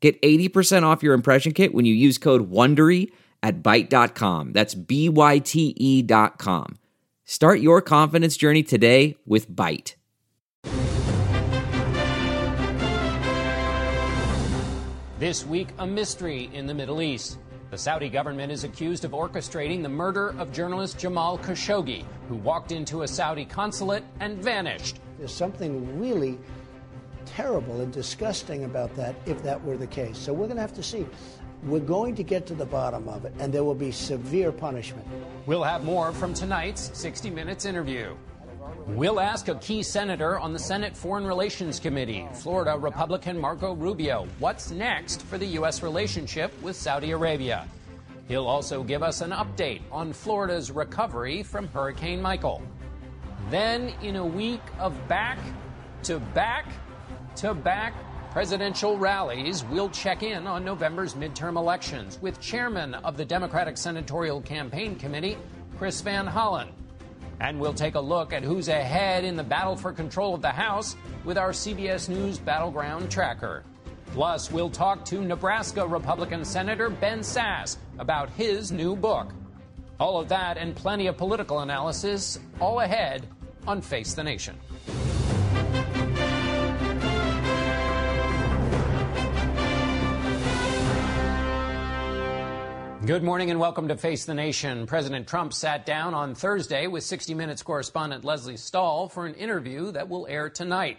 Get 80% off your impression kit when you use code WONDERY at Byte.com. That's B-Y-T-E dot com. Start your confidence journey today with Byte. This week, a mystery in the Middle East. The Saudi government is accused of orchestrating the murder of journalist Jamal Khashoggi, who walked into a Saudi consulate and vanished. There's something really terrible and disgusting about that if that were the case. So we're going to have to see. We're going to get to the bottom of it, and there will be severe punishment. We'll have more from tonight's 60 Minutes interview. We'll ask a key senator on the Senate Foreign Relations Committee, Florida Republican Marco Rubio, what's next for the U.S. relationship with Saudi Arabia. He'll also give us an update on Florida's recovery from Hurricane Michael. Then, in a week of back to back to back presidential rallies, we'll check in on November's midterm elections with chairman of the Democratic Senatorial Campaign Committee, Chris Van Hollen. And we'll take a look at who's ahead in the battle for control of the House with our CBS News Battleground Tracker. Plus, we'll talk to Nebraska Republican Senator Ben Sasse about his new book. All of that and plenty of political analysis all ahead on Face the Nation. Good morning and welcome to Face the Nation. President Trump sat down on Thursday with 60 Minutes correspondent Lesley Stahl for an interview that will air tonight.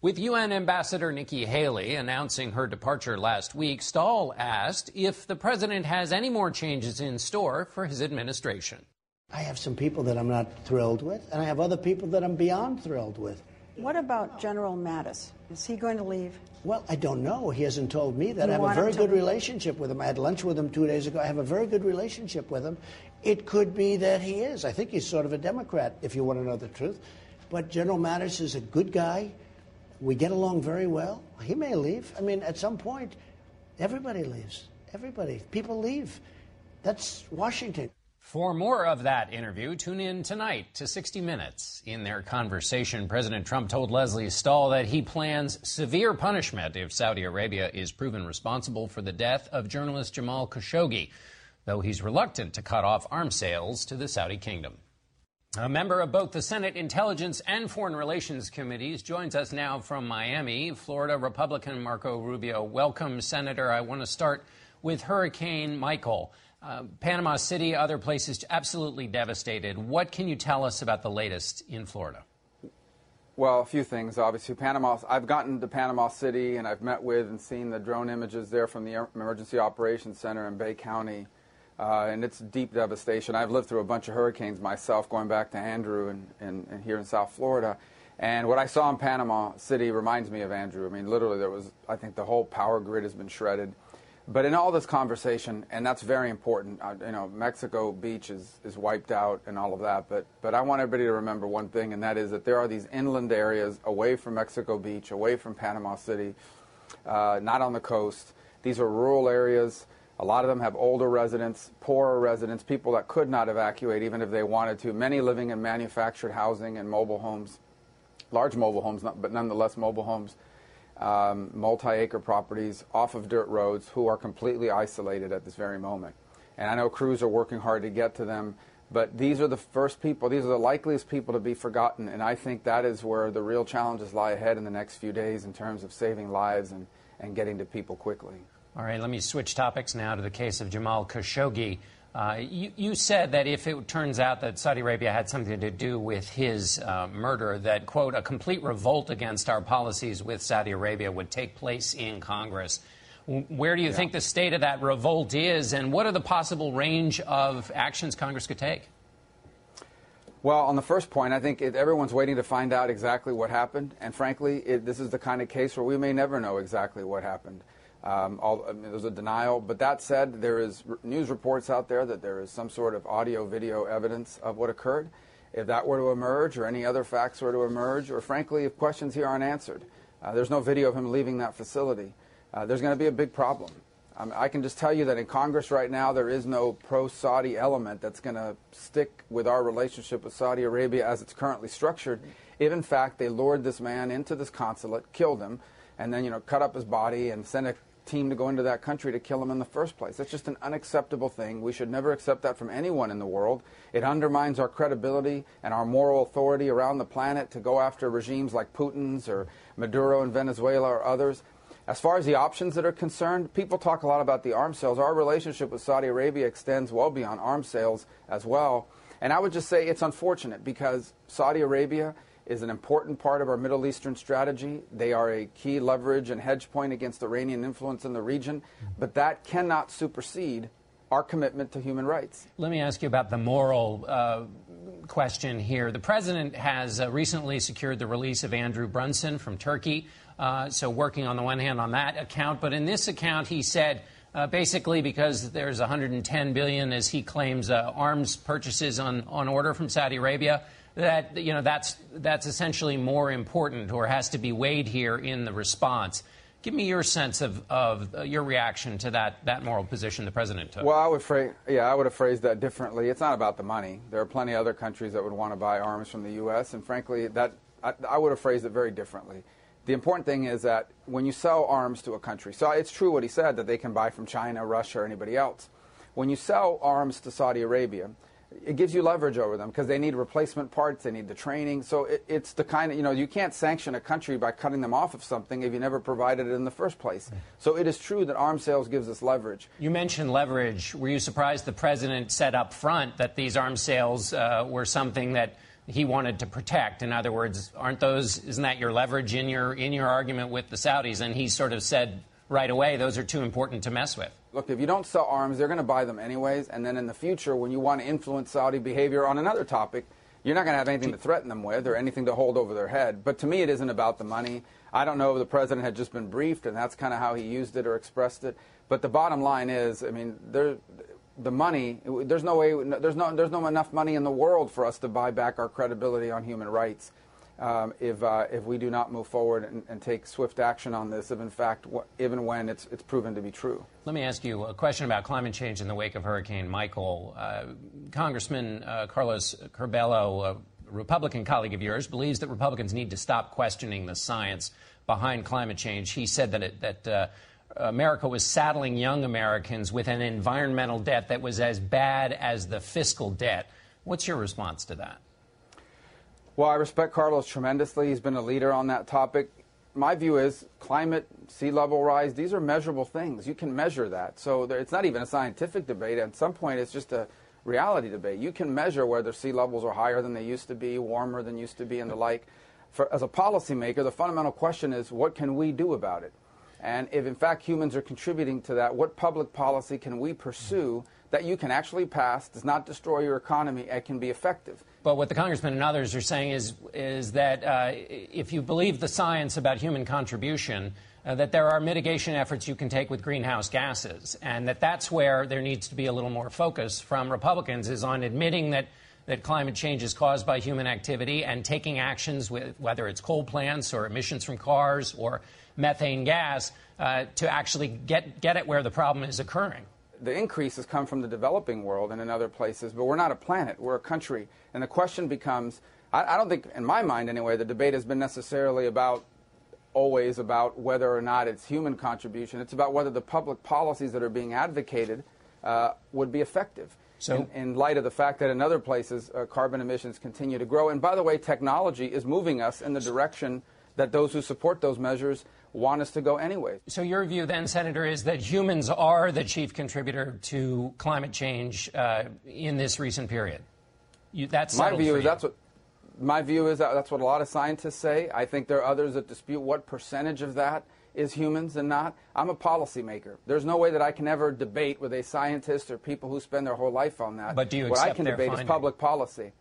With UN Ambassador Nikki Haley announcing her departure last week, Stahl asked if the president has any more changes in store for his administration. I have some people that I'm not thrilled with, and I have other people that I'm beyond thrilled with. What about General Mattis? Is he going to leave? Well, I don't know. He hasn't told me that. You I have a very good relationship with him. I had lunch with him two days ago. I have a very good relationship with him. It could be that he is. I think he's sort of a Democrat, if you want to know the truth. But General Mattis is a good guy. We get along very well. He may leave. I mean, at some point, everybody leaves. Everybody. People leave. That's Washington. For more of that interview, tune in tonight to 60 Minutes. In their conversation, President Trump told Lesley Stahl that he plans severe punishment if Saudi Arabia is proven responsible for the death of journalist Jamal Khashoggi, though he's reluctant to cut off arms sales to the Saudi kingdom. A member of both the Senate Intelligence and Foreign Relations Committees joins us now from Miami. Florida Republican Marco Rubio. Welcome, Senator. I want to start with Hurricane Michael. Uh, Panama City, other places absolutely devastated. What can you tell us about the latest in Florida? Well, a few things. Obviously, Panama. I've gotten to Panama City and I've met with and seen the drone images there from the Emergency Operations Center in Bay County, uh, and it's deep devastation. I've lived through a bunch of hurricanes myself, going back to Andrew and, and, and here in South Florida. And what I saw in Panama City reminds me of Andrew. I mean, literally, there was. I think the whole power grid has been shredded. But in all this conversation, and that's very important, uh, you know, Mexico Beach is, is wiped out and all of that, but, but I want everybody to remember one thing, and that is that there are these inland areas away from Mexico Beach, away from Panama City, uh, not on the coast. These are rural areas. A lot of them have older residents, poorer residents, people that could not evacuate even if they wanted to, many living in manufactured housing and mobile homes, large mobile homes, but nonetheless mobile homes um, multi-acre properties off of dirt roads who are completely isolated at this very moment. And I know crews are working hard to get to them, but these are the first people, these are the likeliest people to be forgotten, and I think that is where the real challenges lie ahead in the next few days in terms of saving lives and, and getting to people quickly. All right, let me switch topics now to the case of Jamal Khashoggi. Uh, you, you, said that if it turns out that Saudi Arabia had something to do with his uh, murder, that, quote, a complete revolt against our policies with Saudi Arabia would take place in Congress. Where do you yeah. think the state of that revolt is, and what are the possible range of actions Congress could take? Well, on the first point, I think it, everyone's waiting to find out exactly what happened. And frankly, it, this is the kind of case where we may never know exactly what happened. Um, all, I mean, there's a denial, but that said, there is r- news reports out there that there is some sort of audio video evidence of what occurred. If that were to emerge, or any other facts were to emerge, or frankly, if questions here aren't answered, uh, there's no video of him leaving that facility. Uh, there's going to be a big problem. Um, I can just tell you that in Congress right now, there is no pro Saudi element that's going to stick with our relationship with Saudi Arabia as it's currently structured. If, in fact, they lured this man into this consulate, killed him, and then, you know, cut up his body and sent a team to go into that country to kill him in the first place. That's just an unacceptable thing. We should never accept that from anyone in the world. It undermines our credibility and our moral authority around the planet to go after regimes like Putin's or Maduro in Venezuela or others. As far as the options that are concerned, people talk a lot about the arms sales. Our relationship with Saudi Arabia extends well beyond arms sales as well. And I would just say it's unfortunate because Saudi Arabia is an important part of our Middle Eastern strategy. They are a key leverage and hedge point against Iranian influence in the region, but that cannot supersede our commitment to human rights. Let me ask you about the moral uh, question here. The president has uh, recently secured the release of Andrew Brunson from Turkey. Uh, so, working on the one hand on that account, but in this account, he said uh, basically because there's 110 billion, as he claims, uh, arms purchases on, on order from Saudi Arabia. That you know that's that's essentially more important, or has to be weighed here in the response. Give me your sense of, of uh, your reaction to that, that moral position the president took. Well, I would phrase, yeah, I would have phrased that differently. It's not about the money. There are plenty of other countries that would want to buy arms from the U.S., and frankly, that I, I would have phrased it very differently. The important thing is that when you sell arms to a country, so it's true what he said that they can buy from China, Russia, or anybody else. When you sell arms to Saudi Arabia, it gives you leverage over them because they need replacement parts, they need the training. So it, it's the kind of, you know, you can't sanction a country by cutting them off of something if you never provided it in the first place. So it is true that arms sales gives us leverage. You mentioned leverage. Were you surprised the president said up front that these arms sales uh, were something that he wanted to protect? In other words, aren't those, isn't that your leverage in your, in your argument with the Saudis? And he sort of said right away, those are too important to mess with. Look, if you don't sell arms, they're going to buy them anyways. And then in the future, when you want to influence Saudi behavior on another topic, you're not going to have anything to threaten them with or anything to hold over their head. But to me, it isn't about the money. I don't know if the president had just been briefed and that's kind of how he used it or expressed it. But the bottom line is, I mean, there, the money, there's no way, there's no, there's no enough money in the world for us to buy back our credibility on human rights um, if, uh, if we do not move forward and, and, take swift action on this, if in fact, even when it's, it's proven to be true. Let me ask you a question about climate change in the wake of Hurricane Michael. Uh, Congressman uh, Carlos Curbelo, a Republican colleague of yours, believes that Republicans need to stop questioning the science behind climate change. He said that, it, that uh, America was saddling young Americans with an environmental debt that was as bad as the fiscal debt. What's your response to that? Well, I respect Carlos tremendously. He's been a leader on that topic. My view is climate, sea level rise, these are measurable things. You can measure that. So it's not even a scientific debate. At some point, it's just a reality debate. You can measure whether sea levels are higher than they used to be, warmer than used to be, and the like. For, as a policymaker, the fundamental question is what can we do about it? And if in fact humans are contributing to that, what public policy can we pursue that you can actually pass, does not destroy your economy, and can be effective? But what the congressman and others are saying is, is that uh, if you believe the science about human contribution, uh, that there are mitigation efforts you can take with greenhouse gases, and that that's where there needs to be a little more focus from Republicans is on admitting that that climate change is caused by human activity and taking actions with whether it's coal plants or emissions from cars or methane gas uh, to actually get get at where the problem is occurring the increase has come from the developing world and in other places, but we're not a planet, we're a country. And the question becomes I, I, don't think, in my mind anyway, the debate has been necessarily about always about whether or not it's human contribution. It's about whether the public policies that are being advocated uh, would be effective. So, in, in, light of the fact that in other places uh, carbon emissions continue to grow. And by the way, technology is moving us in the direction that those who support those measures want us to go anyway. So your view then, Senator, is that humans are the chief contributor to climate change uh, in this recent period. You, that's my view. Is that's what my view is. That that's what a lot of scientists say. I think there are others that dispute what percentage of that is humans and not. I'm a policymaker. There's no way that I can ever debate with a scientist or people who spend their whole life on that. But do you what accept I can debate finding? is public policy.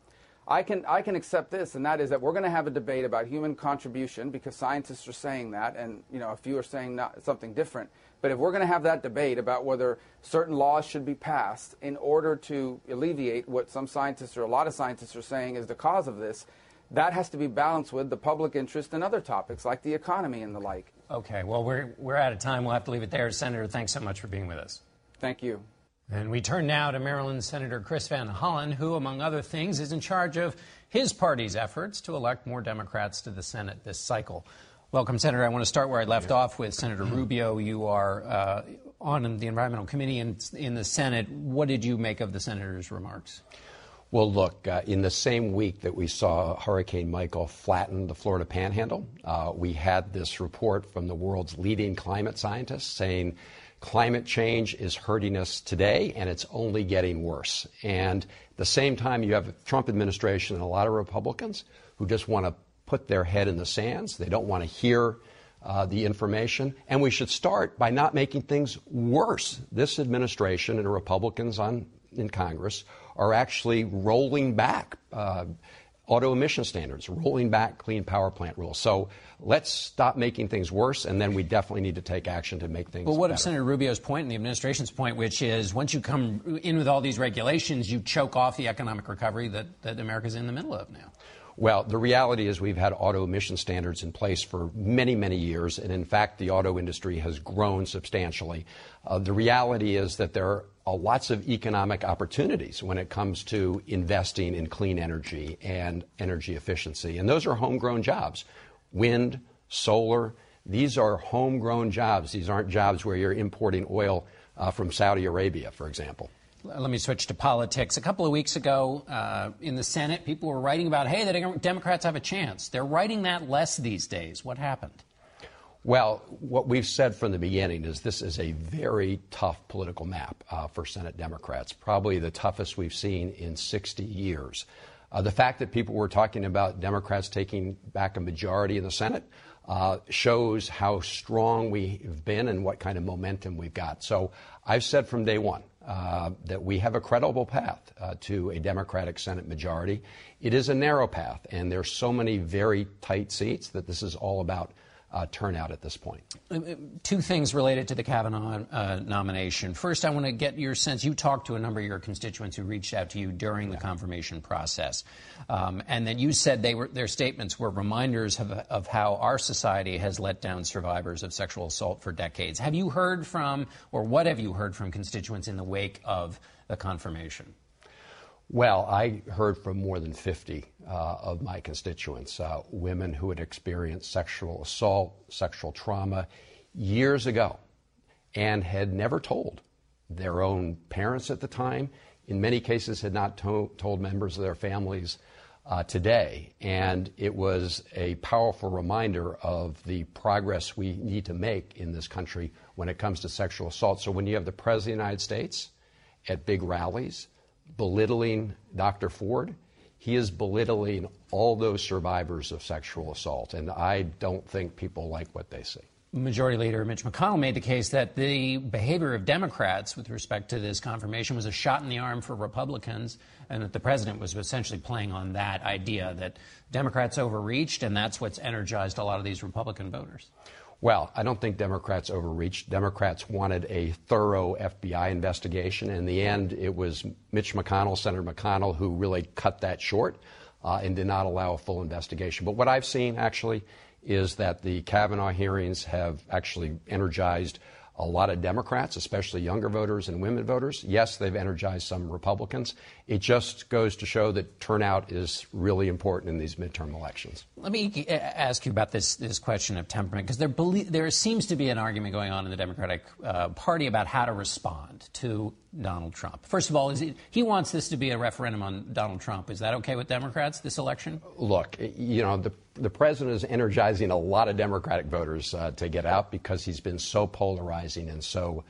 I can, I can accept this, and that is that we're going to have a debate about human contribution because scientists are saying that, and you know, a few are saying not, something different. But if we're going to have that debate about whether certain laws should be passed in order to alleviate what some scientists or a lot of scientists are saying is the cause of this, that has to be balanced with the public interest and other topics like the economy and the like. Okay, well, we're, we're out of time. We'll have to leave it there. Senator, thanks so much for being with us. Thank you. And we turn now to Maryland Senator Chris Van Hollen, who, among other things, is in charge of his party's efforts to elect more Democrats to the Senate this cycle. Welcome, Senator. I want to start where I left off with Senator Rubio. You are uh, on the Environmental Committee in, in the Senate. What did you make of the senator's remarks? Well, look, uh, in the same week that we saw Hurricane Michael flatten the Florida panhandle, uh, we had this report from the world's leading climate scientists saying climate change is hurting us today and it's only getting worse. And at the same time, you have the Trump administration and a lot of Republicans who just want to put their head in the sands. They don't want to hear uh, the information. And we should start by not making things worse. This administration and Republicans on, in Congress are actually rolling back uh, auto emission standards, rolling back clean power plant rules. So let's stop making things worse, and then we definitely need to take action to make things. Well, what better. of Senator Rubio's point and the administration's point, which is once you come in with all these regulations, you choke off the economic recovery that, that America's in the middle of now? Well, the reality is we've had auto emission standards in place for many, many years, and in fact, the auto industry has grown substantially. Uh, the reality is that there are lots of economic opportunities when it comes to investing in clean energy and energy efficiency, and those are homegrown jobs. Wind, solar, these are homegrown jobs. These aren't jobs where you're importing oil uh, from Saudi Arabia, for example. Let me switch to politics. A couple of weeks ago uh, in the Senate, people were writing about, hey, the Democrats have a chance. They're writing that less these days. What happened? Well, what we've said from the beginning is this is a very tough political map uh, for Senate Democrats, probably the toughest we've seen in 60 years. Uh, the fact that people were talking about Democrats taking back a majority in the Senate uh, shows how strong we've been and what kind of momentum we've got. So I've said from day one uh, that we have a credible path uh, to a Democratic Senate majority. It is a narrow path, and there's so many very tight seats that this is all about uh, turnout at this point. Uh, uh, two things related to the Kavanaugh uh, nomination. First, I want to get your sense. You talked to a number of your constituents who reached out to you during the confirmation process, um, and then you said they were, their statements were reminders of, of how our society has let down survivors of sexual assault for decades. Have you heard from, or what have you heard from constituents in the wake of the confirmation? Well, I heard from more than 50 uh, of my constituents, uh, women who had experienced sexual assault, sexual trauma years ago, and had never told their own parents at the time. In many cases, had not to- told members of their families uh, today. And it was a powerful reminder of the progress we need to make in this country when it comes to sexual assault. So when you have the President of the United States at big rallies, belittling Dr. Ford. He is belittling all those survivors of sexual assault, and I don't think people like what they see. Majority Leader Mitch McConnell made the case that the behavior of Democrats with respect to this confirmation was a shot in the arm for Republicans, and that the president was essentially playing on that idea that Democrats overreached, and that's what's energized a lot of these Republican voters. Well, I don't think Democrats overreached. Democrats wanted a thorough FBI investigation. In the end, it was Mitch McConnell, Senator McConnell, who really cut that short uh, and did not allow a full investigation. But what I've seen actually is that the Kavanaugh hearings have actually energized a lot of Democrats, especially younger voters and women voters. Yes, they've energized some Republicans. It just goes to show that turnout is really important in these midterm elections. Let me ask you about this, this question of temperament, because there, there seems to be an argument going on in the Democratic uh, Party about how to respond to Donald Trump. First of all, it, he wants this to be a referendum on Donald Trump. Is that okay with Democrats, this election? Look, you know, the, the president is energizing a lot of Democratic voters uh, to get out because he's been so polarizing and so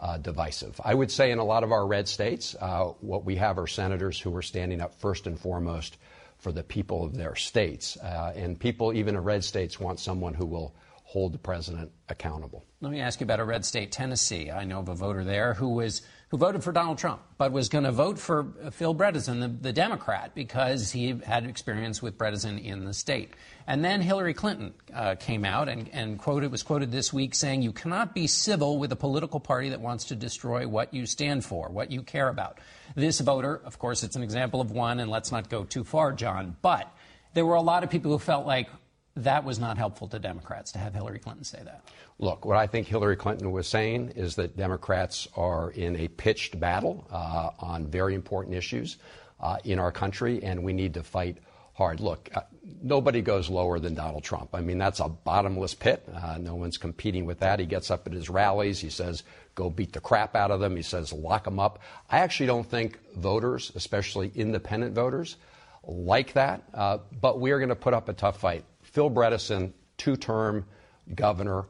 uh, divisive. I would say in a lot of our red states, uh, what we have are senators who are standing up first and foremost for the people of their states. Uh, and people, even in red states, want someone who will hold the president accountable. Let me ask you about a red state, Tennessee. I know of a voter there who was who voted for Donald Trump, but was going to vote for Phil Bredesen, the, the, Democrat, because he had experience with Bredesen in the state. And then Hillary Clinton uh, came out and, and quoted was quoted this week saying, "You cannot be civil with a political party that wants to destroy what you stand for, what you care about." This voter, of course, it's an example of one, and let's not go too far, John, but there were a lot of people who felt like that was not helpful to Democrats to have Hillary Clinton say that. Look, what I think Hillary Clinton was saying is that Democrats are in a pitched battle uh, on very important issues uh, in our country, and we need to fight hard. Look, uh, nobody goes lower than Donald Trump. I mean, that's a bottomless pit. Uh, no one's competing with that. He gets up at his rallies. He says, go beat the crap out of them. He says, lock them up. I actually don't think voters, especially independent voters, like that, uh, but we are going to put up a tough fight. Phil Bredesen, two term governor,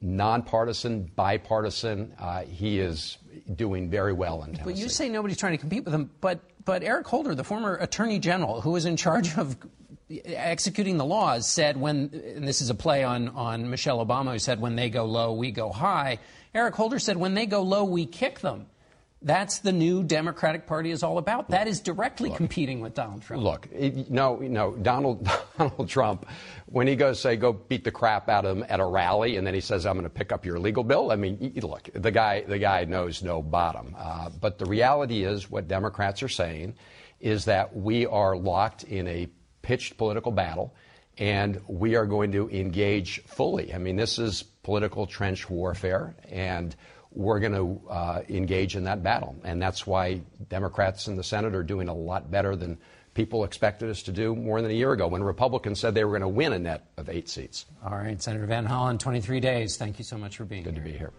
nonpartisan, bipartisan. Uh, he is doing very well in Tennessee. But you say nobody's trying to compete with him, but, but Eric Holder, the former attorney general who was in charge of executing the laws, said when, and this is a play on, on Michelle Obama, who said, when they go low, we go high. Eric Holder said, when they go low, we kick them. That's the new Democratic Party is all about. That is directly look, competing with Donald Trump. Look, it, no, no, Donald Donald Trump, when he goes say go beat the crap out of him at a rally, and then he says I'm going to pick up your legal bill. I mean, look, the guy the guy knows no bottom. Uh, but the reality is, what Democrats are saying is that we are locked in a pitched political battle, and we are going to engage fully. I mean, this is political trench warfare, and we're going to uh, engage in that battle. And that's why Democrats in the Senate are doing a lot better than people expected us to do more than a year ago when Republicans said they were going to win a net of eight seats. All right, Senator Van Hollen, 23 days. Thank you so much for being Good here. to be here.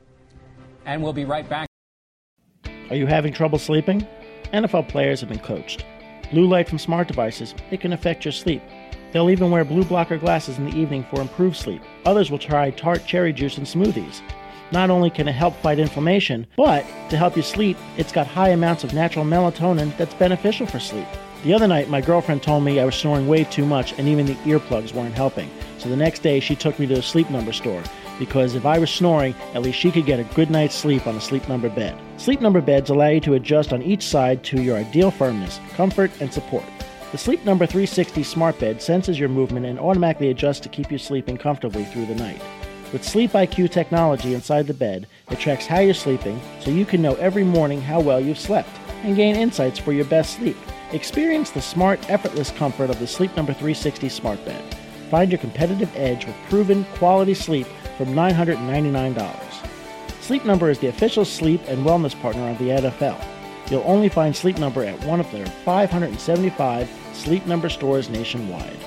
And we'll be right back. Are you having trouble sleeping? NFL players have been coached. Blue light from smart devices, it can affect your sleep. They'll even wear blue blocker glasses in the evening for improved sleep. Others will try tart cherry juice and smoothies. Not only can it help fight inflammation, but to help you sleep, it's got high amounts of natural melatonin that's beneficial for sleep. The other night, my girlfriend told me I was snoring way too much and even the earplugs weren't helping. So the next day, she took me to a sleep number store because if I was snoring, at least she could get a good night's sleep on a sleep number bed. Sleep number beds allow you to adjust on each side to your ideal firmness, comfort, and support. The Sleep Number 360 smart bed senses your movement and automatically adjusts to keep you sleeping comfortably through the night. With Sleep IQ technology inside the bed, it tracks how you're sleeping so you can know every morning how well you've slept and gain insights for your best sleep. Experience the smart, effortless comfort of the Sleep Number 360 smart bed. Find your competitive edge with proven quality sleep from $999. Sleep Number is the official sleep and wellness partner of the NFL. You'll only find Sleep Number at one of their 575 Sleep Number stores nationwide.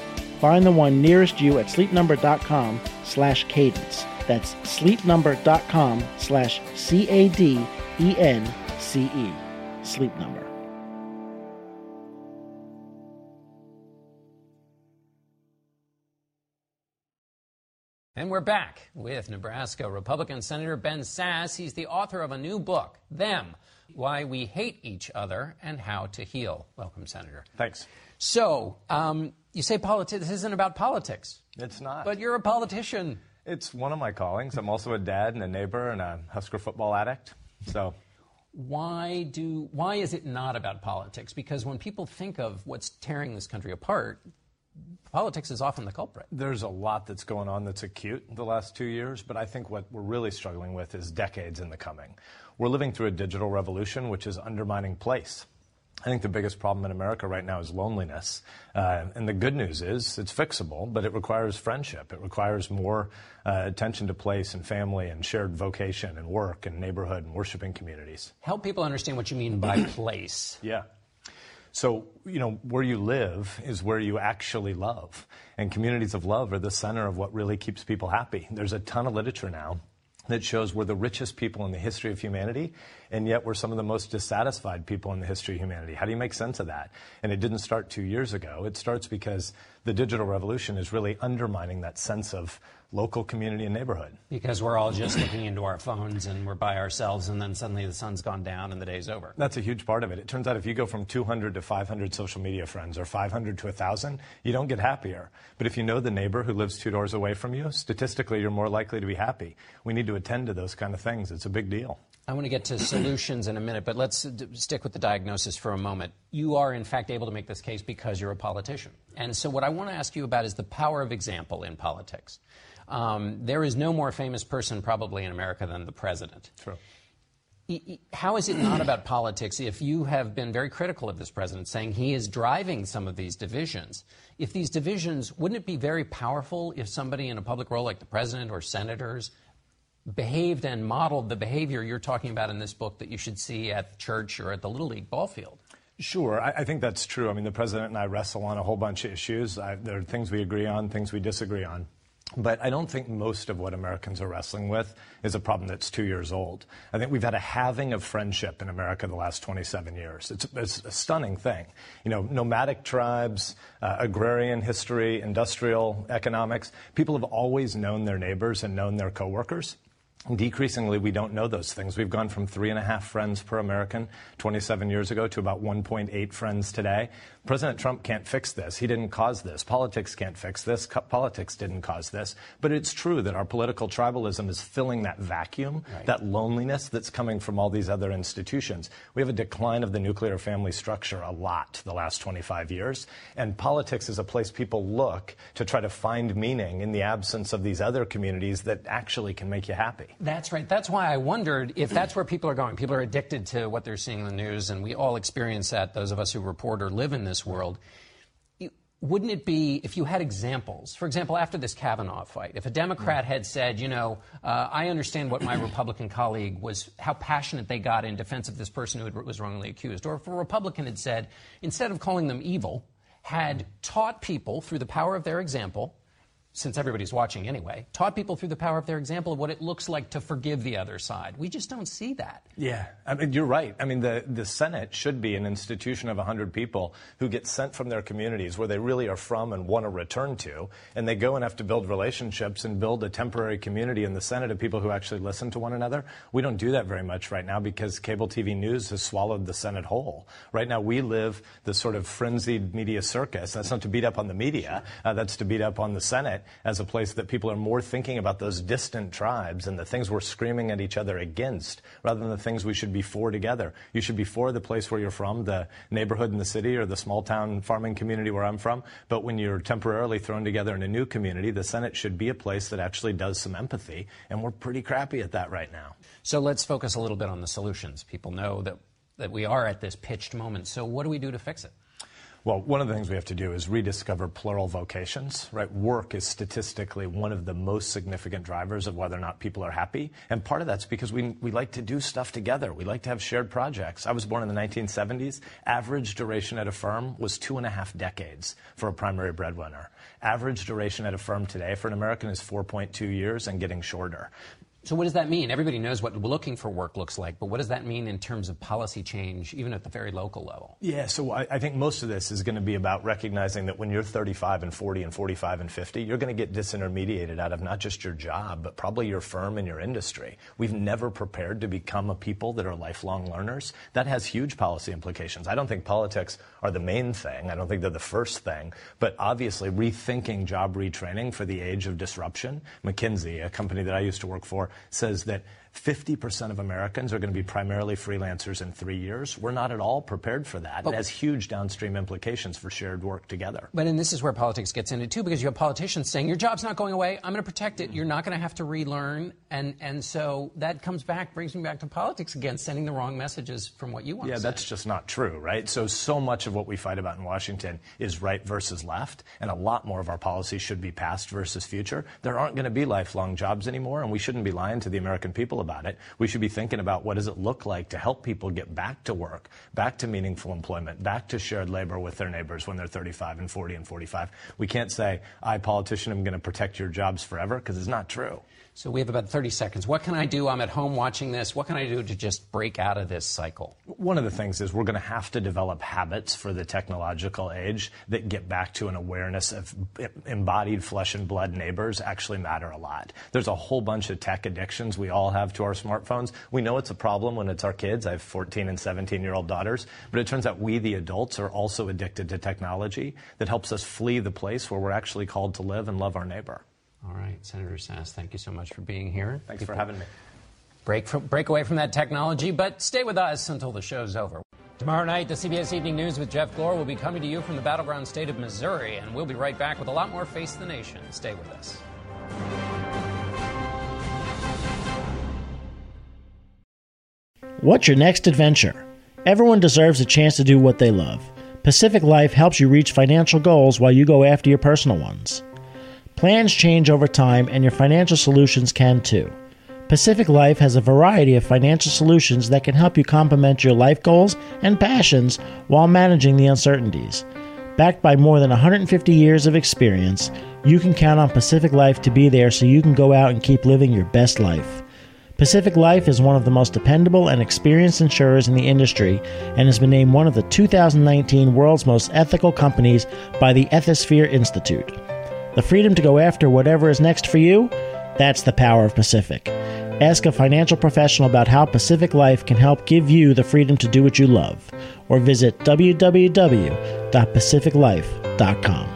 Find the one nearest you at sleepnumber.com slash cadence. That's sleepnumber.com slash C-A-D-E-N-C-E. Sleep Number. And we're back with Nebraska Republican Senator Ben Sasse. He's the author of a new book, Them, Why We Hate Each Other and How to Heal. Welcome, Senator. Thanks. So, um, you say politics. This isn't about politics. It's not. But you're a politician. It's one of my callings. I'm also a dad and a neighbor and a Husker football addict. So, why do why is it not about politics? Because when people think of what's tearing this country apart, politics is often the culprit. There's a lot that's going on that's acute the last two years, but I think what we're really struggling with is decades in the coming. We're living through a digital revolution which is undermining place. I think the biggest problem in America right now is loneliness. Uh, and the good news is it's fixable, but it requires friendship. It requires more uh, attention to place and family and shared vocation and work and neighborhood and worshiping communities. Help people understand what you mean by place. Yeah. So, you know, where you live is where you actually love. And communities of love are the center of what really keeps people happy. There's a ton of literature now that shows we're the richest people in the history of humanity, and yet we're some of the most dissatisfied people in the history of humanity. How do you make sense of that? And it didn't start two years ago. It starts because the digital revolution is really undermining that sense of local community and neighborhood. Because we're all just looking into our phones and we're by ourselves, and then suddenly the sun's gone down and the day's over. That's a huge part of it. It turns out if you go from 200 to 500 social media friends or 500 to 1,000, you don't get happier. But if you know the neighbor who lives two doors away from you, statistically, you're more likely to be happy. We need to attend to those kind of things. It's a big deal. I want to get to solutions in a minute, but let's d- stick with the diagnosis for a moment. You are, in fact, able to make this case because you're a politician. And so, what I want to ask you about is the power of example in politics. Um, there is no more famous person, probably, in America than the president. True. How is it not about politics if you have been very critical of this president, saying he is driving some of these divisions? If these divisions, wouldn't it be very powerful if somebody in a public role like the president or senators behaved and modeled the behavior you're talking about in this book that you should see at the church or at the Little League ball field? Sure, I, I think that's true. I mean, the president and I wrestle on a whole bunch of issues. I, there are things we agree on, things we disagree on. But I don't think most of what Americans are wrestling with is a problem that's two years old. I think we've had a halving of friendship in America the last 27 years. It's, it's a stunning thing. You know, nomadic tribes, uh, agrarian history, industrial economics, people have always known their neighbors and known their coworkers. Decreasingly, we don't know those things. We've gone from three and a half friends per American 27 years ago to about 1.8 friends today. President Trump can't fix this. He didn't cause this. Politics can't fix this. Politics didn't cause this. But it's true that our political tribalism is filling that vacuum, right. that loneliness that's coming from all these other institutions. We have a decline of the nuclear family structure a lot the last 25 years. And politics is a place people look to try to find meaning in the absence of these other communities that actually can make you happy. That's right. That's why I wondered if that's where people are going. People are addicted to what they're seeing in the news, and we all experience that, those of us who report or live in this world. Wouldn't it be, if you had examples, for example, after this Kavanaugh fight, if a Democrat had said, you know, uh, I understand what my Republican colleague was, how passionate they got in defense of this person who was wrongly accused, or if a Republican had said, instead of calling them evil, had taught people through the power of their example since everybody's watching anyway, taught people through the power of their example of what it looks like to forgive the other side. We just don't see that. Yeah, I mean, you're right. I mean, the, the Senate should be an institution of 100 people who get sent from their communities where they really are from and want to return to, and they go and have to build relationships and build a temporary community in the Senate of people who actually listen to one another. We don't do that very much right now because cable TV news has swallowed the Senate whole. Right now, we live the sort of frenzied media circus. That's not to beat up on the media, uh, that's to beat up on the Senate as a place that people are more thinking about those distant tribes and the things we're screaming at each other against rather than the things we should be for together. You should be for the place where you're from, the neighborhood in the city or the small town farming community where I'm from. But when you're temporarily thrown together in a new community, the Senate should be a place that actually does some empathy. And we're pretty crappy at that right now. So let's focus a little bit on the solutions. People know that, that we are at this pitched moment. So what do we do to fix it? Well, one of the things we have to do is rediscover plural vocations, right? Work is statistically one of the most significant drivers of whether or not people are happy. And part of that's because we, we like to do stuff together. We like to have shared projects. I was born in the 1970s. Average duration at a firm was two and a half decades for a primary breadwinner. Average duration at a firm today for an American is 4.2 years and getting shorter. So what does that mean? Everybody knows what looking for work looks like, but what does that mean in terms of policy change, even at the very local level? Yeah, so I, I think most of this is going to be about recognizing that when you're 35 and 40 and 45 and 50, you're going to get disintermediated out of not just your job, but probably your firm and your industry. We've never prepared to become a people that are lifelong learners. That has huge policy implications. I don't think politics are the main thing. I don't think they're the first thing, but obviously rethinking job retraining for the age of disruption. McKinsey, a company that I used to work for, says that 50% of Americans are going to be primarily freelancers in three years. We're not at all prepared for that. But, it has huge downstream implications for shared work together. But and this is where politics gets into too, because you have politicians saying your job's not going away. I'm going to protect it. You're not going to have to relearn, and and so that comes back, brings me back to politics again, sending the wrong messages from what you want. Yeah, that's just not true, right? So so much of what we fight about in Washington is right versus left, and a lot more of our policies should be past versus future. There aren't going to be lifelong jobs anymore, and we shouldn't be lying to the American people about it. We should be thinking about what does it look like to help people get back to work, back to meaningful employment, back to shared labor with their neighbors when they're 35 and 40 and 45. We can't say, I, politician, am going to protect your jobs forever because it's not true. So we have about 30 seconds. What can I do? I'm at home watching this. What can I do to just break out of this cycle? One of the things is we're going to have to develop habits for the technological age that get back to an awareness of embodied flesh and blood neighbors actually matter a lot. There's a whole bunch of tech addictions we all have to our smartphones. We know it's a problem when it's our kids. I have 14 and 17 year old daughters, but it turns out we, the adults, are also addicted to technology that helps us flee the place where we're actually called to live and love our neighbor. All right, Senator Sasse, thank you so much for being here. Thanks People for having me. Break, from, break away from that technology, but stay with us until the show's over. Tomorrow night, the CBS Evening News with Jeff Glor will be coming to you from the battleground state of Missouri, and we'll be right back with a lot more Face the Nation. Stay with us. What's your next adventure? Everyone deserves a chance to do what they love. Pacific Life helps you reach financial goals while you go after your personal ones. Plans change over time, and your financial solutions can too. Pacific Life has a variety of financial solutions that can help you complement your life goals and passions while managing the uncertainties. Backed by more than 150 years of experience, you can count on Pacific Life to be there so you can go out and keep living your best life. Pacific Life is one of the most dependable and experienced insurers in the industry and has been named one of the 2019 world's most ethical companies by the Ethisphere Institute. The freedom to go after whatever is next for you? That's the power of Pacific. Ask a financial professional about how Pacific Life can help give you the freedom to do what you love, or visit www.pacificlife.com.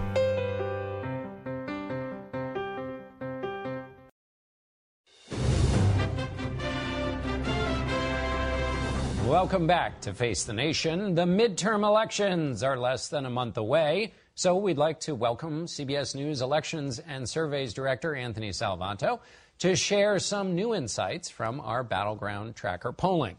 Welcome back to Face the Nation. The midterm elections are less than a month away. So we'd like to welcome CBS News Elections and Surveys Director Anthony Salvanto to share some new insights from our Battleground Tracker polling.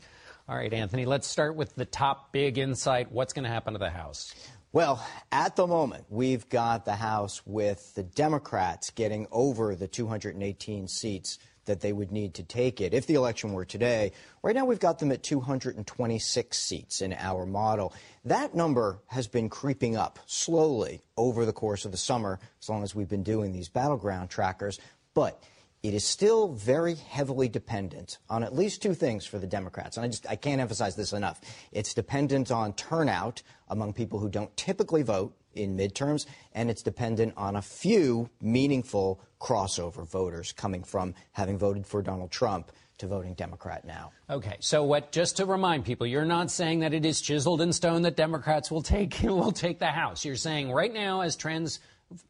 All right, Anthony, let's start with the top big insight. What's going to happen to the House? Well, at the moment, we've got the House with the Democrats getting over the 218 seats that they would need to take it if the election were today. Right now, we've got them at 226 seats in our model. That number has been creeping up slowly over the course of the summer, as long as we've been doing these battleground trackers. But it is still very heavily dependent on at least two things for the Democrats. And I just I can't emphasize this enough. It's dependent on turnout among people who don't typically vote in midterms, and it's dependent on a few meaningful crossover voters coming from having voted for Donald Trump to voting Democrat now. Okay, so what? Just to remind people, you're not saying that it is chiseled in stone that Democrats will take will take the House. You're saying right now, as trends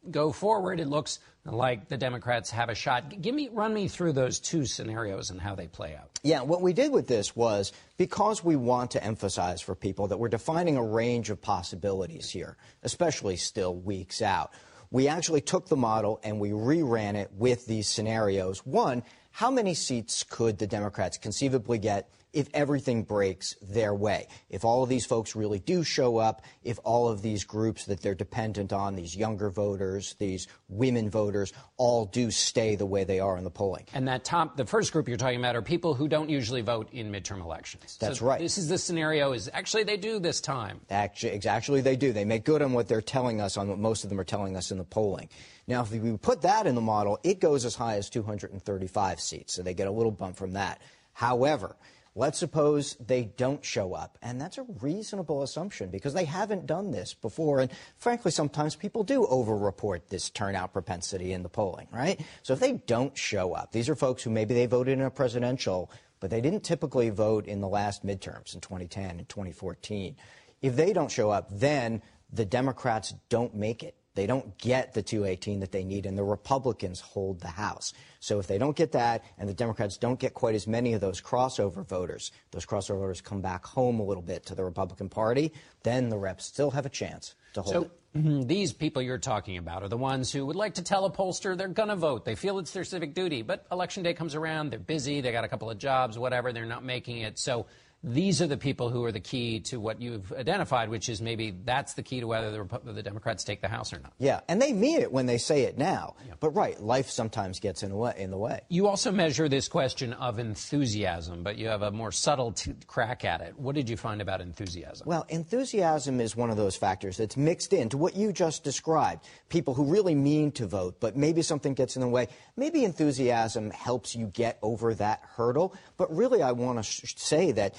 go forward, it looks like the Democrats have a shot. Give me, run me through those two scenarios and how they play out. Yeah, what we did with this was because we want to emphasize for people that we're defining a range of possibilities here, especially still weeks out. We actually took the model and we reran it with these scenarios. One, how many seats could the Democrats conceivably get if everything breaks their way. If all of these folks really do show up, if all of these groups that they're dependent on, these younger voters, these women voters, all do stay the way they are in the polling. And that top, the first group you're talking about are people who don't usually vote in midterm elections. That's so right. This is the scenario is actually they do this time. Actually, actually they do. They make good on what they're telling us, on what most of them are telling us in the polling. Now, if we put that in the model, it goes as high as 235 seats, so they get a little bump from that. However, Let's suppose they don't show up. And that's a reasonable assumption because they haven't done this before. And frankly, sometimes people do overreport this turnout propensity in the polling, right? So if they don't show up, these are folks who maybe they voted in a presidential, but they didn't typically vote in the last midterms in 2010 and 2014. If they don't show up, then the Democrats don't make it. They don't get the 218 that they need, and the Republicans hold the House. So if they don't get that, and the Democrats don't get quite as many of those crossover voters, those crossover voters come back home a little bit to the Republican Party, then the reps still have a chance to hold so, it. These people you're talking about are the ones who would like to tell a pollster they're going to vote. They feel it's their civic duty, but election day comes around, they're busy, they got a couple of jobs, whatever, they're not making it. So these are the people who are the key to what you've identified, which is maybe that's the key to whether the, the Democrats take the House or not. Yeah, and they mean it when they say it now. Yeah. But right, life sometimes gets in, way, in the way. You also measure this question of enthusiasm, but you have a more subtle t- crack at it. What did you find about enthusiasm? Well, enthusiasm is one of those factors that's mixed into what you just described. People who really mean to vote, but maybe something gets in the way. Maybe enthusiasm helps you get over that hurdle. But really, I want to sh- say that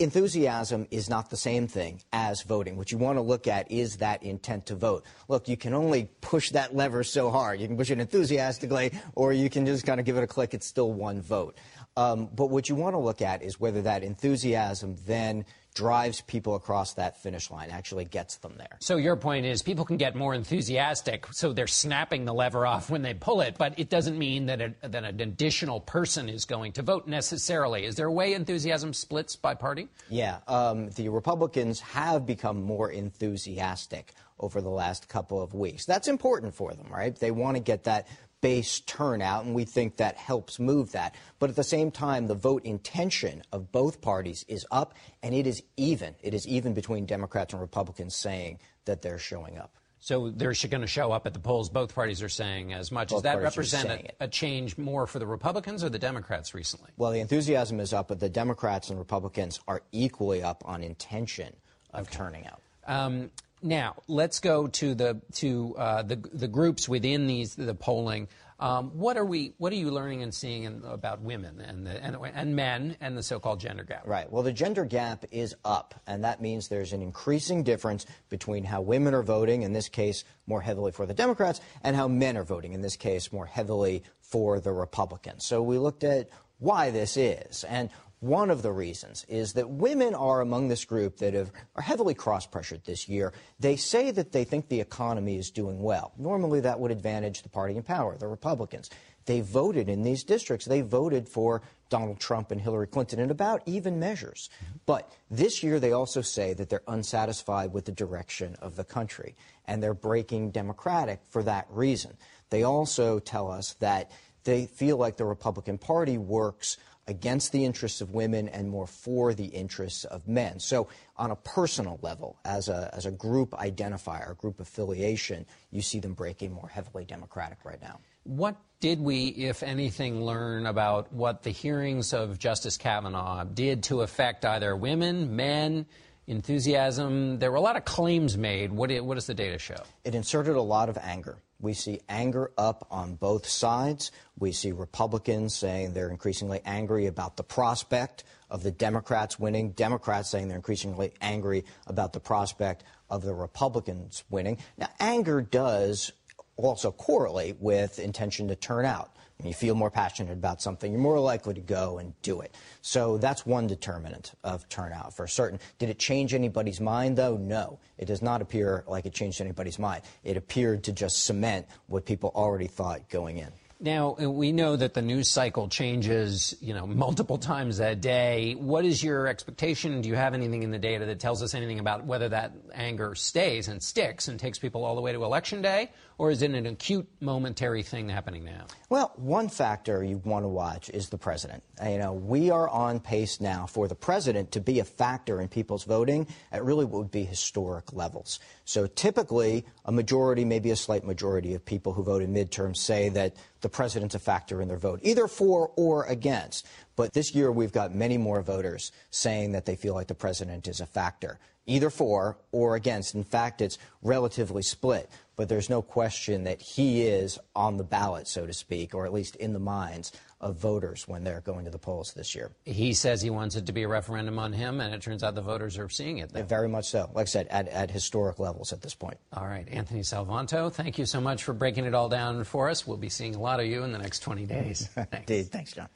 enthusiasm is not the same thing as voting. What you want to look at is that intent to vote. Look, you can only push that lever so hard. You can push it enthusiastically, or you can just kind of give it a click. It's still one vote. Um, but what you want to look at is whether that enthusiasm then drives people across that finish line, actually gets them there. So your point is people can get more enthusiastic, so they're snapping the lever off when they pull it, but it doesn't mean that, a, that an additional person is going to vote necessarily. Is there a way enthusiasm splits by party? Yeah, um, the Republicans have become more enthusiastic over the last couple of weeks. That's important for them, right? They want to get that base turnout, and we think that helps move that. But at the same time, the vote intention of both parties is up, and it is even. It is even between Democrats and Republicans saying that they're showing up. So they're going to show up at the polls. Both parties are saying as much. Both Does that represent a, a, change more for the Republicans or the Democrats recently? Well, the enthusiasm is up, but the Democrats and Republicans are equally up on intention of okay. turning out. Um, now let's go to the to uh, the the groups within these the polling. Um, what are we? What are you learning and seeing in, about women and, the, and, and men and the so-called gender gap? Right. Well, the gender gap is up, and that means there's an increasing difference between how women are voting, in this case, more heavily for the Democrats, and how men are voting, in this case, more heavily for the Republicans. So we looked at why this is, and one of the reasons is that women are among this group that have, are heavily cross pressured this year. They say that they think the economy is doing well. Normally, that would advantage the party in power, the Republicans. They voted in these districts. They voted for Donald Trump and Hillary Clinton in about even measures. But this year, they also say that they're unsatisfied with the direction of the country, and they're breaking Democratic for that reason. They also tell us that they feel like the Republican Party works against the interests of women and more for the interests of men. So, on a personal level, as a, as a group identifier, group affiliation, you see them breaking more heavily Democratic right now. What did we, if anything, learn about what the hearings of Justice Kavanaugh did to affect either women, men, enthusiasm? There were a lot of claims made. What, what does the data show? It inserted a lot of anger. We see anger up on both sides. We see Republicans saying they're increasingly angry about the prospect of the Democrats winning, Democrats saying they're increasingly angry about the prospect of the Republicans winning. Now, anger does also correlate with intention to turn out. When you feel more passionate about something, you're more likely to go and do it. So that's one determinant of turnout for certain. Did it change anybody's mind, though? No. It does not appear like it changed anybody's mind. It appeared to just cement what people already thought going in. Now, uh, we know that the news cycle changes, you know, multiple times a day. What is your expectation? Do you have anything in the data that tells us anything about whether that anger stays and sticks and takes people all the way to election day? Or is it an acute, momentary thing happening now? Well, one factor you want to watch is the president. You know, we are on pace now for the president to be a factor in people's voting at really what would be historic levels. So typically, a majority, maybe a slight majority of people who vote in midterms say that the president's a factor in their vote, either for or against. But this year, we've got many more voters saying that they feel like the president is a factor, either for or against. In fact, it's relatively split but there's no question that he is on the ballot, so to speak, or at least in the minds of voters when they're going to the polls this year. He says he wants it to be a referendum on him, and it turns out the voters are seeing it. Though. Very much so. Like I said, at, at historic levels at this point. All right. Anthony Salvanto, thank you so much for breaking it all down for us. We'll be seeing a lot of you in the next 20 days. Thanks. Indeed. Thanks, John.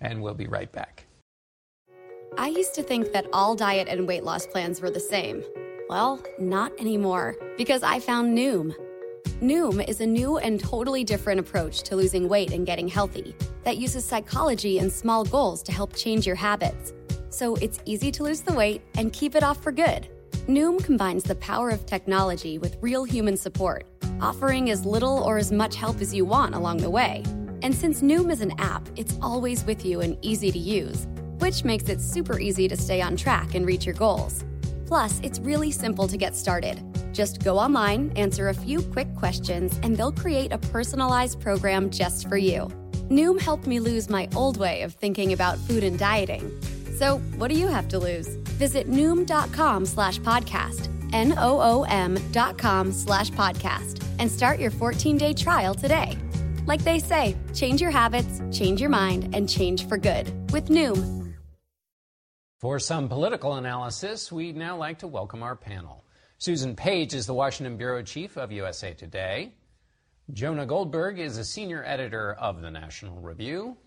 And we'll be right back. I used to think that all diet and weight loss plans were the same. Well, not anymore, because I found Noom. Noom is a new and totally different approach to losing weight and getting healthy that uses psychology and small goals to help change your habits. So it's easy to lose the weight and keep it off for good. Noom combines the power of technology with real human support, offering as little or as much help as you want along the way. And since Noom is an app, it's always with you and easy to use which makes it super easy to stay on track and reach your goals. Plus, it's really simple to get started. Just go online, answer a few quick questions, and they'll create a personalized program just for you. Noom helped me lose my old way of thinking about food and dieting. So, what do you have to lose? Visit Noom.com slash podcast, N O O M dot com slash podcast, and start your 14 day trial today. Like they say, change your habits, change your mind, and change for good with Noom. For some political analysis, we'd now like to welcome our panel. Susan Page is the Washington Bureau Chief of USA Today. Jonah Goldberg is a senior editor of the National Review.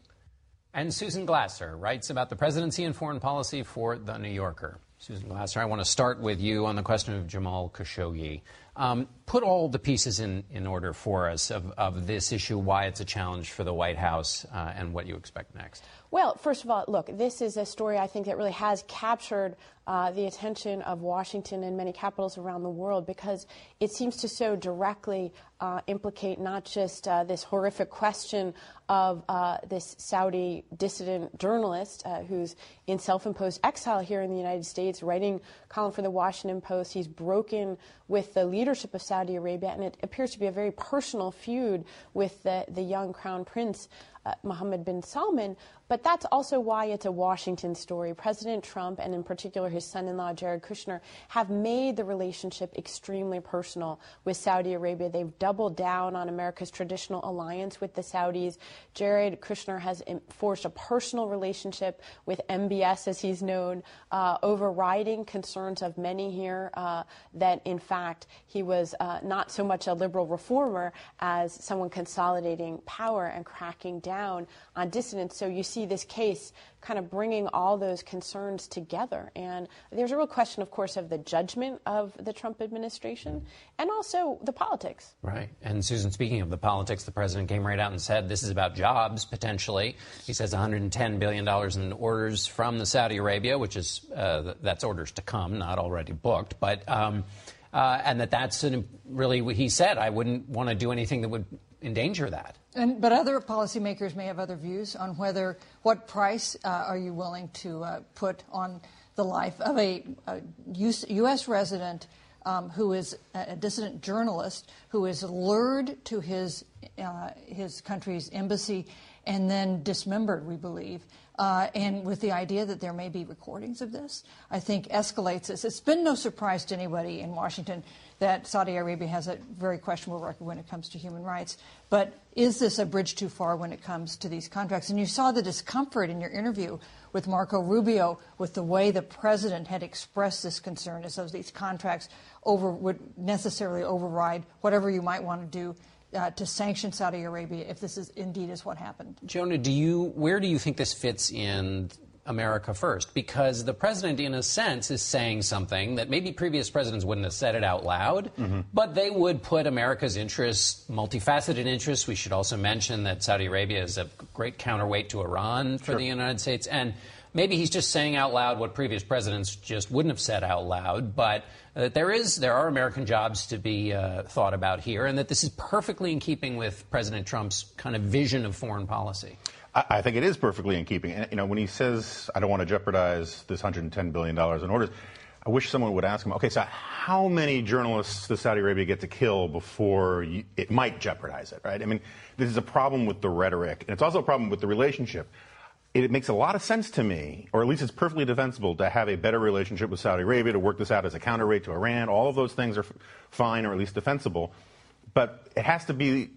And Susan Glasser writes about the presidency and foreign policy for The New Yorker. Susan Glasser, I want to start with you on the question of Jamal Khashoggi. Um, put all the pieces in, in order for us of, of this issue, why it's a challenge for the White House, uh, and what you expect next. Well, first of all, look, this is a story I think that really has captured uh, the attention of Washington and many capitals around the world because it seems to so directly uh, implicate not just uh, this horrific question of uh, this Saudi dissident journalist uh, who's in self imposed exile here in the United States, writing column for the Washington Post. He's broken with the leadership of Saudi Arabia, and it appears to be a very personal feud with the, the young crown prince uh, Mohammed bin Salman. But that's also why it's a Washington story. President Trump, and in particular his son in law, Jared Kushner, have made the relationship extremely personal with Saudi Arabia. They've doubled down on America's traditional alliance with the Saudis. Jared Kushner has forged a personal relationship with MBS, as he's known, uh, overriding concerns of many here uh, that, in fact, he was uh, not so much a liberal reformer as someone consolidating power and cracking down on dissidents. So you see see this case kind of bringing all those concerns together. And there's a real question, of course, of the judgment of the Trump administration and also the politics. Right. And Susan, speaking of the politics, the president came right out and said this is about jobs potentially. He says 110 billion dollars in orders from the Saudi Arabia, which is uh, that's orders to come, not already booked, but. Um, uh, and that that's an, really what he said. I wouldn't want to do anything that would endanger that. And, but other policymakers may have other views on whether what price uh, are you willing to uh, put on the life of a, a U.S. resident um, who is a dissident journalist who is lured to his uh, his country's embassy and then dismembered, we believe. Uh, and with the idea that there may be recordings of this, I think escalates this. It's been no surprise to anybody in Washington that Saudi Arabia has a very questionable record when it comes to human rights. But is this a bridge too far when it comes to these contracts? And you saw the discomfort in your interview with Marco Rubio with the way the president had expressed this concern as though these contracts over, would necessarily override whatever you might want to do uh, to sanction Saudi Arabia if this is indeed is what happened. Jonah, do you where do you think this fits in America first because the president, in a sense, is saying something that maybe previous presidents wouldn't have said it out loud, mm-hmm. but they would put America's interests, multifaceted interests. We should also mention that Saudi Arabia is a great counterweight to Iran for sure. the United States. And maybe he's just saying out loud what previous presidents just wouldn't have said out loud, but that there is there are American jobs to be uh, thought about here, and that this is perfectly in keeping with President Trump's kind of vision of foreign policy. I, think it is perfectly in keeping. And, you know, when he says, I don't want to jeopardize this $110 billion in orders, I wish someone would ask him, okay, so how many journalists does Saudi Arabia get to kill before you, it might jeopardize it, right? I mean, this is a problem with the rhetoric, and it's also a problem with the relationship. It, it makes a lot of sense to me, or at least it's perfectly defensible, to have a better relationship with Saudi Arabia, to work this out as a counterweight to Iran. All of those things are fine, or at least defensible. But it has to be,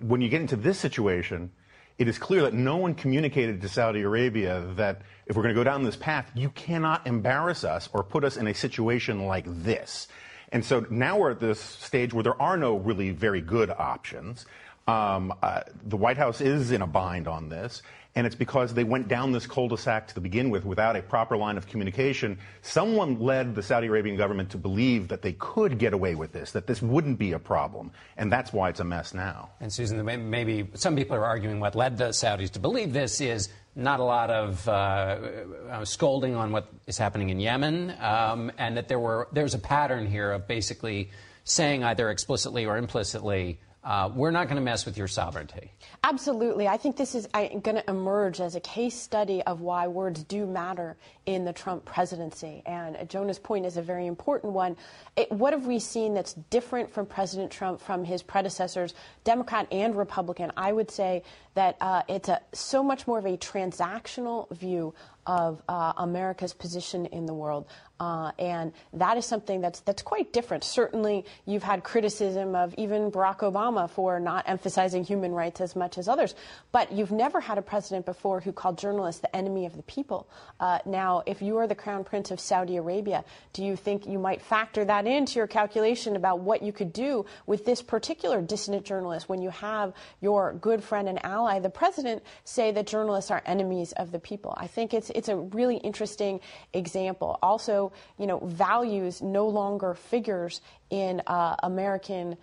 when you get into this situation, it is clear that no one communicated to Saudi Arabia that if we're going to go down this path, you cannot embarrass us or put us in a situation like this. And so now we're at this stage where there are no really very good options. Um, uh, the White House is in a bind on this, and it's because they went down this cul-de-sac to begin with without a proper line of communication. Someone led the Saudi Arabian government to believe that they could get away with this, that this wouldn't be a problem, and that's why it's a mess now. And Susan, maybe some people are arguing what led the Saudis to believe this is not a lot of uh, uh, scolding on what is happening in Yemen, um, and that there were there's a pattern here of basically saying either explicitly or implicitly uh, we're not going to mess with your sovereignty. Absolutely. I think this is going to emerge as a case study of why words do matter in the Trump presidency. And Jonah's point is a very important one. It, what have we seen that's different from President Trump from his predecessors, Democrat and Republican? I would say that uh, it's a, so much more of a transactional view of uh, America's position in the world. Uh, and that is something that's that's quite different. Certainly, you've had criticism of even Barack Obama for not emphasizing human rights as much as others, but you've never had a president before who called journalists the enemy of the people. Uh, now, if you are the crown prince of Saudi Arabia, do you think you might factor that into your calculation about what you could do with this particular dissident journalist when you have your good friend and ally, the president, say that journalists are enemies of the people? I think it's it's a really interesting example. Also, you know, values no longer figures in uh, American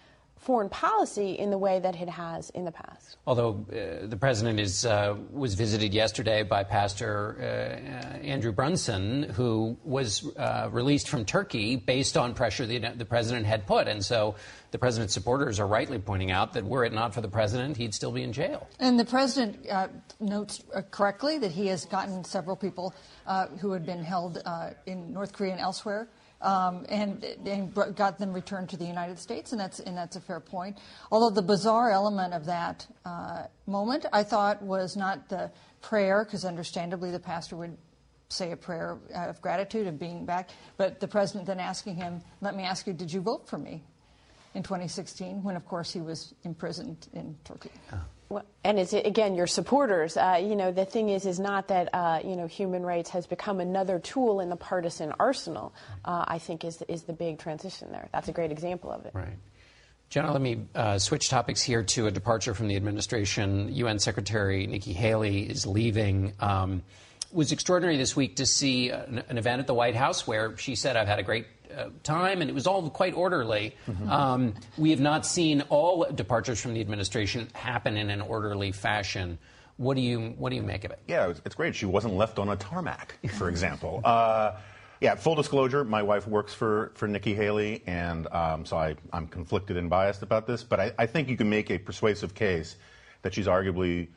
foreign policy in the way that it has in the past. Although uh, the president is uh, was visited yesterday by Pastor uh, Andrew Brunson, who was uh, released from Turkey based on pressure the, the president had put, and so the president's supporters are rightly pointing out that were it not for the president, he'd still be in jail. And the president uh, notes uh, correctly that he has gotten several people who had been held in North Korea and elsewhere um, and, and, got them returned to the United States, and that's and that's a fair point. Although the bizarre element of that uh, moment, I thought, was not the prayer, because understandably the pastor would say a prayer of gratitude of being back, but the president then asking him, "Let me ask you, did you vote for me?" In 2016, when of course he was imprisoned in Turkey. Oh. Well, and it's again your supporters. Uh, you know, the thing is, is not that uh, you know human rights has become another tool in the partisan arsenal. Uh, I think is is the big transition there. That's a great example of it. Right. Jonah, let me uh, switch topics here to a departure from the administration. UN Secretary Nikki Haley is leaving. Um, was extraordinary this week to see an, an event at the White House where she said, "I've had a great uh, time, and it was all quite orderly. Mm-hmm. Um, we have not seen all departures from the administration happen in an orderly fashion. What do you what do you make of it? Yeah, it's great. She wasn't left on a tarmac, for example. uh, yeah, full disclosure, my wife works for, for Nikki Haley, and um, so I, am conflicted and biased about this. But I, I, think you can make a persuasive case that she's arguably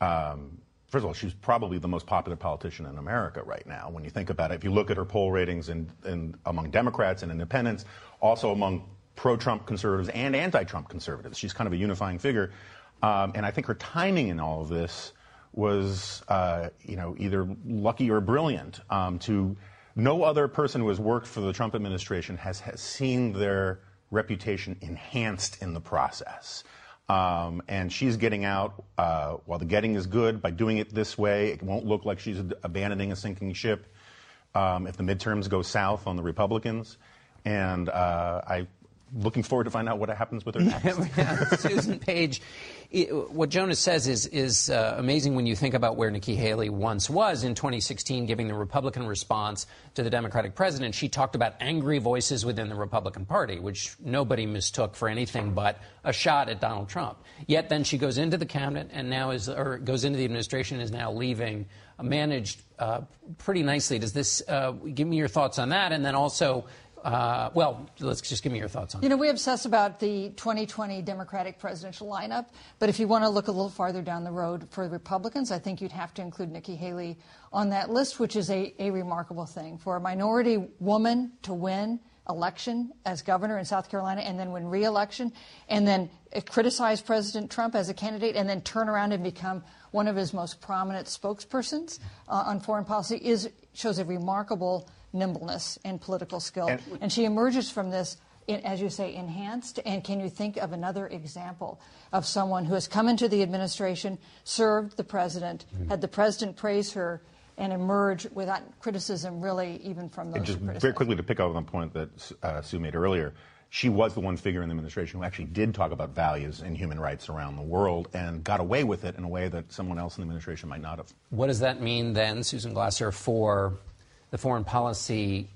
um, first of all, she's probably the most popular politician in America right now. When you think about it, if you look at her poll ratings in, in among Democrats and independents, also among pro-Trump conservatives and anti-Trump conservatives, she's kind of a unifying figure. Um, and I think her timing in all of this was, uh, you know, either lucky or brilliant. Um, to no other person who has worked for the Trump administration has, has seen their reputation enhanced in the process. Um, and she's getting out uh, while the getting is good by doing it this way. It won't look like she's abandoning a sinking ship um, if the midterms go south on the Republicans. And uh, I looking forward to find out what happens with her next. Susan Page, what Jonah's says is is uh, amazing when you think about where Nikki Haley once was in 2016, giving the Republican response to the Democratic president. She talked about angry voices within the Republican Party, which nobody mistook for anything but a shot at Donald Trump. Yet then she goes into the cabinet and now is, or goes into the administration, is now leaving, uh, managed uh, pretty nicely. Does this uh, give me your thoughts on that? And then also uh, well, let's just give me your thoughts on You know, we obsess about the 2020 Democratic presidential lineup, but if you want to look a little farther down the road for the Republicans, I think you'd have to include Nikki Haley on that list, which is a, a remarkable thing. For a minority woman to win election as governor in South Carolina and then win re-election and then criticize President Trump as a candidate and then turn around and become one of his most prominent spokespersons uh, on foreign policy is shows a remarkable nimbleness and political skill. And, and she emerges from this, as you say, enhanced. And can you think of another example of someone who has come into the administration, served the president, mm-hmm. had the president praise her, and emerge without criticism, really, even from those. And just very quickly to pick up on the point that uh, Sue made earlier, she was the one figure in the administration who actually did talk about values and human rights around the world and got away with it in a way that someone else in the administration might not have. What does that mean then, Susan Glasser, for the foreign policy.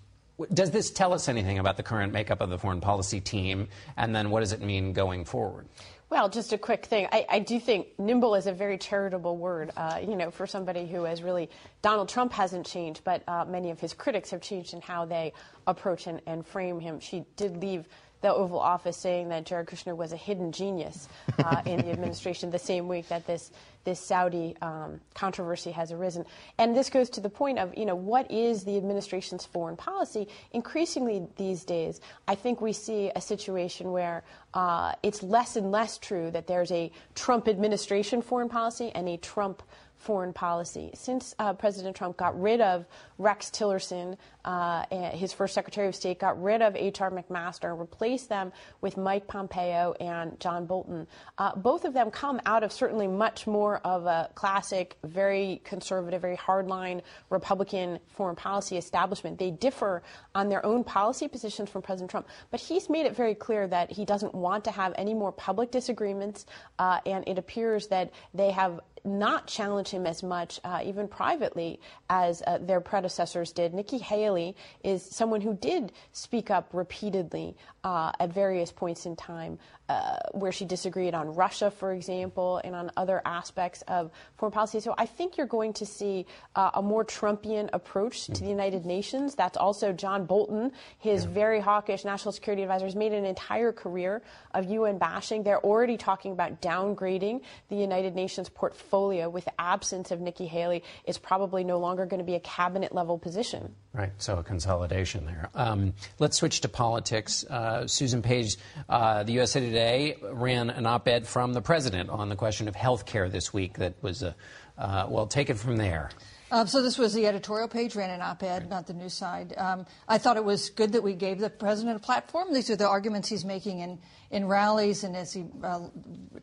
Does this tell us anything about the current makeup of the foreign policy team? And then what does it mean going forward? Well, just a quick thing. I, I do think nimble is a very charitable word, uh, you know, for somebody who has really, Donald Trump hasn't changed, but uh, many of his critics have changed in how they approach and, and frame him. She did leave the Oval Office saying that Jared Kushner was a hidden genius uh, in the administration the same week that this this Saudi um, controversy has arisen. And this goes to the point of, you know, what is the administration's foreign policy? Increasingly these days, I think we see a situation where uh, it's less and less true that there's a Trump administration foreign policy and a Trump foreign policy. Since uh, President Trump got rid of Rex Tillerson, uh, his first Secretary of State, got rid of H.R. McMaster, replaced them with Mike Pompeo and John Bolton. Uh, both of them come out of certainly much more of a classic, very conservative, very hardline Republican foreign policy establishment. They differ on their own policy positions from President Trump, but he's made it very clear that he doesn't want to have any more public disagreements, uh, and it appears that they have not challenge him as much, uh, even privately, as uh, their predecessors did. Nikki Haley is someone who did speak up repeatedly uh, at various points in time uh, where she disagreed on Russia, for example, and on other aspects of foreign policy. So I think you're going to see uh, a more Trumpian approach to the United Nations. That's also John Bolton, his yeah. very hawkish national security advisor, has made an entire career of UN bashing. They're already talking about downgrading the United Nations portfolio with absence of Nikki Haley. is probably no longer going to be a cabinet level position. Right, so a consolidation there. Um, let's switch to politics. Uh, Susan Page, uh, the USA Today ran an op ed from the president on the question of health care this week that was, uh, uh, well, take it from there. Um, so this was the editorial page, ran an op-ed, not the news side. Um, I thought it was good that we gave the president a platform. These are the arguments he's making in, in rallies and as he uh,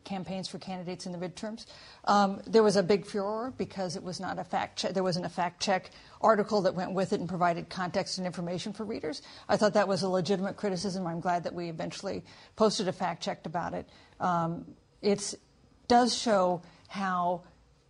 campaigns for candidates in the midterms. Um, there was a big furor because it was not a fact check. There wasn't a fact check article that went with it and provided context and information for readers. I thought that was a legitimate criticism. I'm glad that we eventually posted a fact check about it. Um, it does show how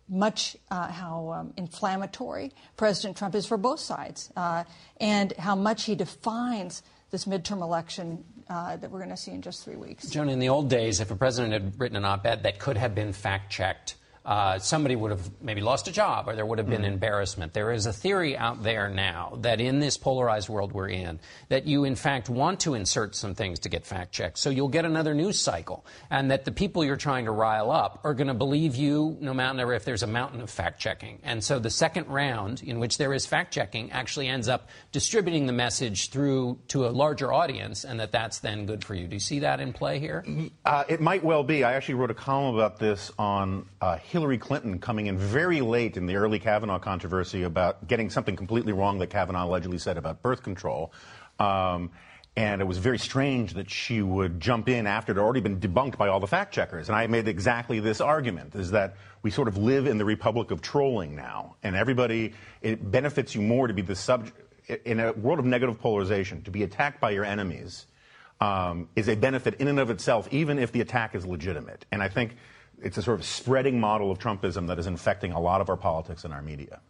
much uh, how um, inflammatory President Trump is for both sides, uh, and how much he defines this midterm election uh, that we're going to see in just three weeks. Jonah, in the old days, if a president had written an op-ed that could have been fact-checked uh, somebody would have maybe lost a job or there would have been mm. embarrassment. There is a theory out there now that in this polarized world we're in, that you in fact want to insert some things to get fact checked. So you'll get another news cycle, and that the people you're trying to rile up are going to believe you no matter if there's a mountain of fact checking. And so the second round, in which there is fact checking, actually ends up distributing the message through to a larger audience, and that that's then good for you. Do you see that in play here? Uh, it might well be. I actually wrote a column about this on uh, Hillary Clinton coming in very late in the early Kavanaugh controversy about getting something completely wrong that Kavanaugh allegedly said about birth control. Um, and it was very strange that she would jump in after it had already been debunked by all the fact checkers. And I made exactly this argument is that we sort of live in the republic of trolling now. And everybody, it benefits you more to be the subject, in a world of negative polarization, to be attacked by your enemies um, is a benefit in and of itself, even if the attack is legitimate. And I think it's a sort of spreading model of Trumpism that is infecting a lot of our politics and our media.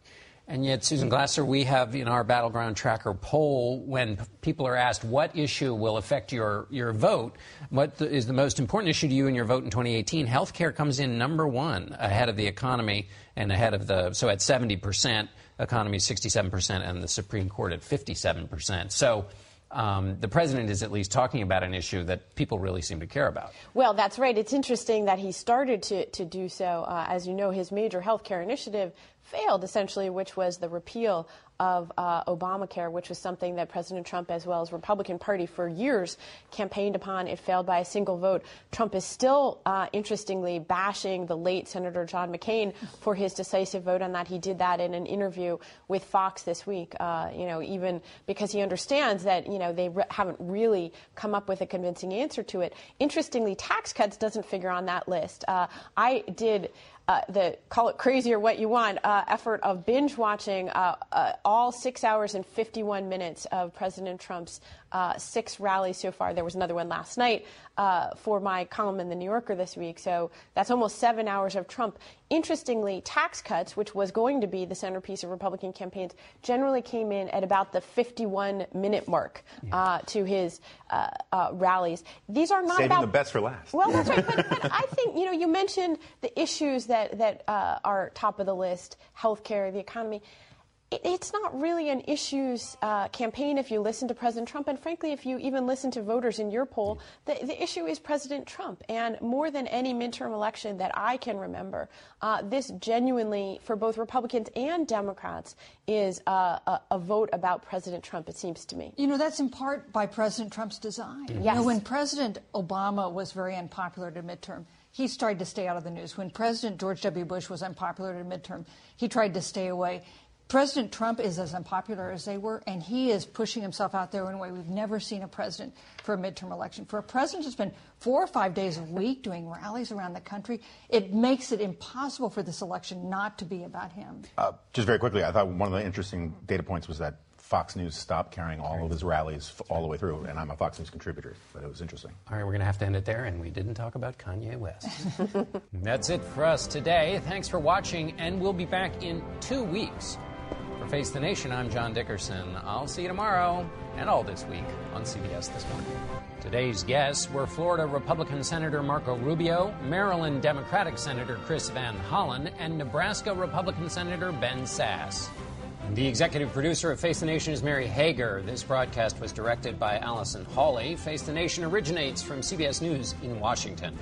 And yet, Susan Glasser, we have in our Battleground Tracker poll, when people are asked what issue will affect your, your vote, what the, is the most important issue to you in your vote in 2018, healthcare comes in number one ahead of the economy and ahead of the, so at 70%, economy 67%, and the Supreme Court at 57%. So, um, the president is at least talking about an issue that people really seem to care about. Well, that's right. It's interesting that he started to, to do so. Uh, as you know, his major health care initiative failed, essentially, which was the repeal of uh, Obamacare, which was something that President Trump, as well as Republican Party, for years campaigned upon. It failed by a single vote. Trump is still, uh, interestingly, bashing the late Senator John McCain for his decisive vote on that. He did that in an interview with Fox this week. Uh, you know, even because he understands that you know they re- haven't really come up with a convincing answer to it. Interestingly, tax cuts doesn't figure on that list. Uh, I did uh, the call it crazy or what you want uh, effort of binge watching uh, uh all six hours and 51 minutes of President Trump's uh, six rallies so far. There was another one last night uh, for my column in the New Yorker this week. So that's almost seven hours of Trump. Interestingly, tax cuts, which was going to be the centerpiece of Republican campaigns, generally came in at about the 51 minute mark uh, to his uh, uh, rallies. These are not Saving about the best for last. Well, that's right. but, but, I think you know you mentioned the issues that that uh, are top of the list: healthcare, the economy it's not really an issues uh, campaign if you listen to President Trump. And frankly, if you even listen to voters in your poll, the, the issue is President Trump. And more than any midterm election that I can remember, uh, this genuinely, for both Republicans and Democrats, is a, a, vote about President Trump, it seems to me. You know, that's in part by President Trump's design. Yes. You know, when President Obama was very unpopular at a midterm, he tried to stay out of the news. When President George W. Bush was unpopular at a midterm, he tried to stay away. President Trump is as unpopular as they were, and he is pushing himself out there in a way we've never seen a president for a midterm election. For a president to spend four or five days a week doing rallies around the country, it makes it impossible for this election not to be about him. Uh, just very quickly, I thought one of the interesting data points was that Fox News stopped carrying all of his rallies all the way through, and I'm a Fox News contributor, but it was interesting. All right, we're going to have to end it there, and we didn't talk about Kanye West. That's it for us today. Thanks for watching, and we'll be back in two weeks. Face the Nation, I'm John Dickerson. I'll see you tomorrow and all this week on CBS This Morning. Today's guests were Florida Republican Senator Marco Rubio, Maryland Democratic Senator Chris Van Hollen, and Nebraska Republican Senator Ben Sasse. The executive producer of Face the Nation is Mary Hager. This broadcast was directed by Allison Hawley. Face the Nation originates from CBS News in Washington.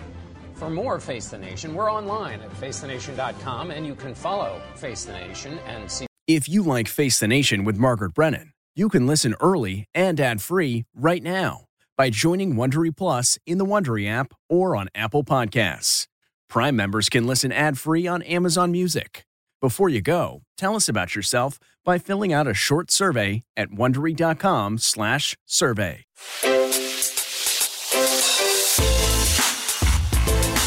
For more Face the Nation, we're online at facethenation.com, and you can follow Face the Nation and see. If you like Face the Nation with Margaret Brennan, you can listen early and ad-free right now by joining Wondery Plus in the Wondery app or on Apple Podcasts. Prime members can listen ad-free on Amazon Music. Before you go, tell us about yourself by filling out a short survey at wondery.com/survey.